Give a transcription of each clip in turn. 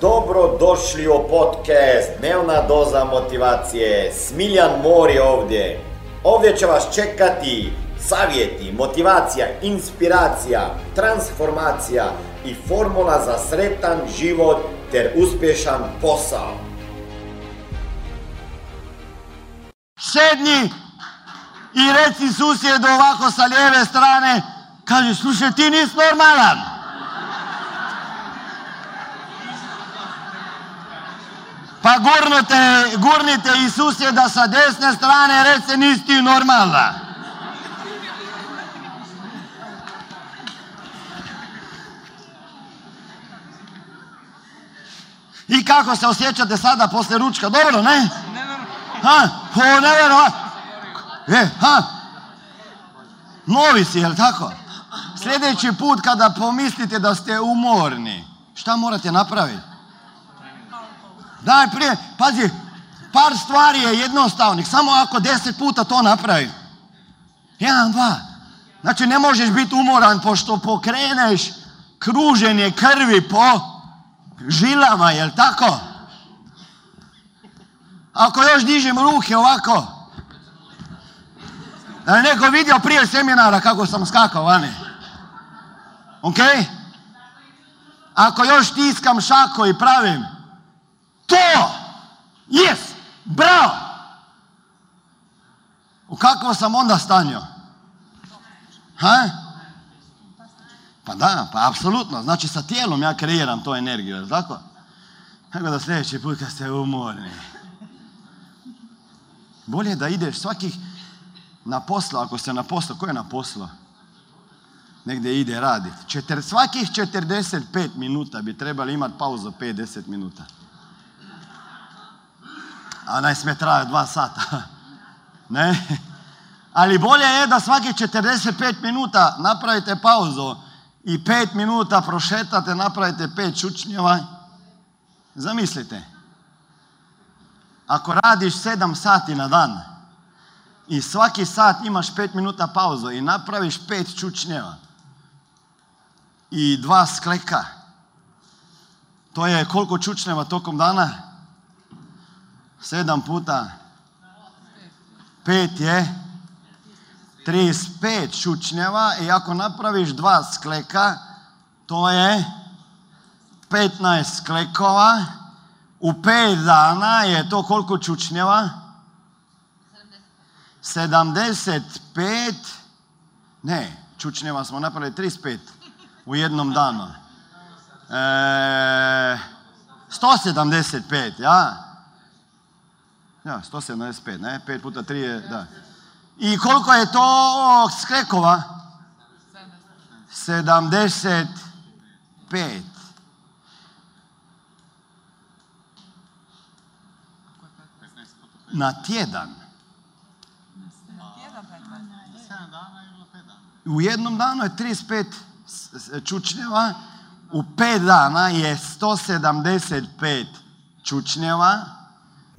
Dobro došli u podcast Dnevna doza motivacije. Smiljan Mor je ovdje. Ovdje će vas čekati savjeti, motivacija, inspiracija, transformacija i formula za sretan život ter uspješan posao. Sedni i reci susjedu ovako sa lijeve strane, kaže, slušaj, ti nisi normalan. Pa gurnite, gurnite i susjeda sa desne strane, reci, nisi ti normalna. I kako se osjećate sada poslije ručka? Dobro, ne? Ha? Po nevjerovatno. E, ha? Novi si, jel tako? Sljedeći put kada pomislite da ste umorni, šta morate napraviti? Daj prije, pazi, par stvari je jednostavnih, samo ako deset puta to napravi. Jedan, dva. Znači ne možeš biti umoran pošto pokreneš kruženje krvi po žilama, jel tako? Ako još dižem ruke ovako, da je neko vidio prije seminara kako sam skakao vani. Ok? Ako još tiskam šako i pravim to, yes, bravo. U kakvo sam onda stanio? Ha? Pa da, pa apsolutno. Znači sa tijelom ja kreiram tu energiju, jel tako? Tako da sljedeći put kad ste umorni. Bolje da ideš svakih na poslu, ako ste na poslu, ko je na poslu? Negdje ide raditi. Svakih 45 minuta bi trebali imati pauzu 5-10 minuta. A naj sme traje dva sata. Ne? Ali bolje je da svakih 45 minuta napravite pauzu i 5 minuta prošetate, napravite 5 čučnjeva. Zamislite. Ako radiš 7 sati na dan i svaki sat imaš 5 minuta pauzu i napraviš 5 čučnjeva i dva skleka, to je koliko čučnjeva tokom dana? 7 puta 5 je 35 čučnjeva i ako napraviš dva skleka, to je 15 sklekova. U 5 dana je to koliko čučnjeva? 75. Ne, čučnjeva smo napravili 35 u jednom danu. E, 175, ja? Ja, 175, ne? 5 puta 3 je, da. I koliko je to sklekova? 75. Na tjedan. U jednom danu je 35 čučnjeva, u 5 dana je 175 čučnjeva,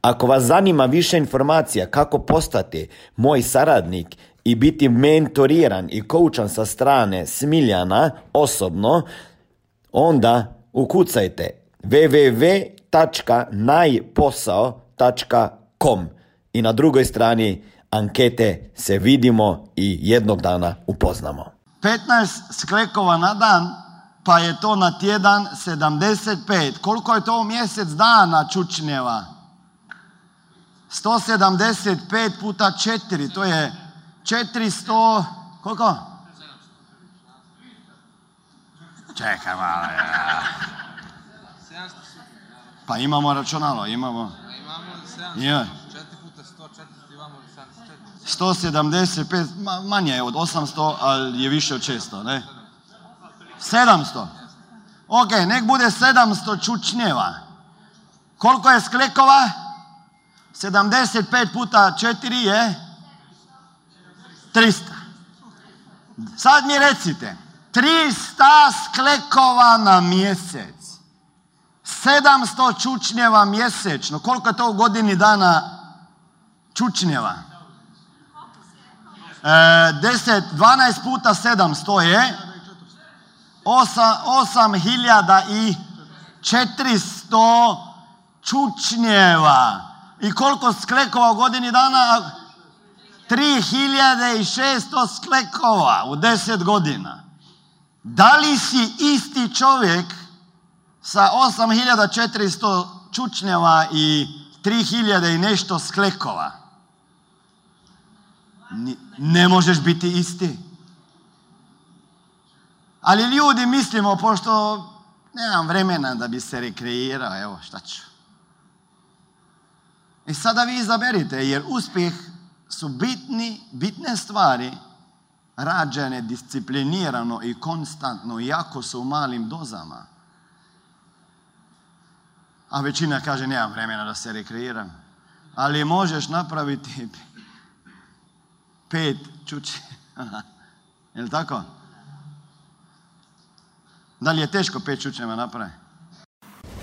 Ako vas zanima više informacija kako postati moj saradnik i biti mentoriran i koučan sa strane Smiljana osobno, onda ukucajte www.najposao.com i na drugoj strani ankete se vidimo i jednog dana upoznamo. 15 sklekova na dan, pa je to na tjedan 75. Koliko je to mjesec dana čučnjeva? 175 puta 4, to je 400, koliko? Čekaj malo. Ja. Pa imamo računalo, imamo. Ja. 175, ma- manje je od 800, ali je više od 600, ne? 700. Ok, nek bude 700 čučnjeva. Koliko je sklekova? 75 puta 4 je 300. Sad mi recite, 300 sklekova na mjesec. 700 čučnjeva mjesečno. Koliko je to u godini dana čučnjeva? E, 10, 12 puta 700 je 8000 i 400 čučnjeva. I koliko sklekova u godini dana? 3600 sklekova u 10 godina. Da li si isti čovjek sa 8400 čučnjeva i 3000 i nešto sklekova? Ne možeš biti isti. Ali ljudi mislimo, pošto nemam vremena da bi se rekreirao, evo šta ću. I sada vi izaberite, jer uspjeh su bitni, bitne stvari rađene disciplinirano i konstantno, iako su u malim dozama. A većina kaže, nemam vremena da se rekreiram. Ali možeš napraviti pet čuči. Je li tako? Da li je teško pet čučeva napraviti?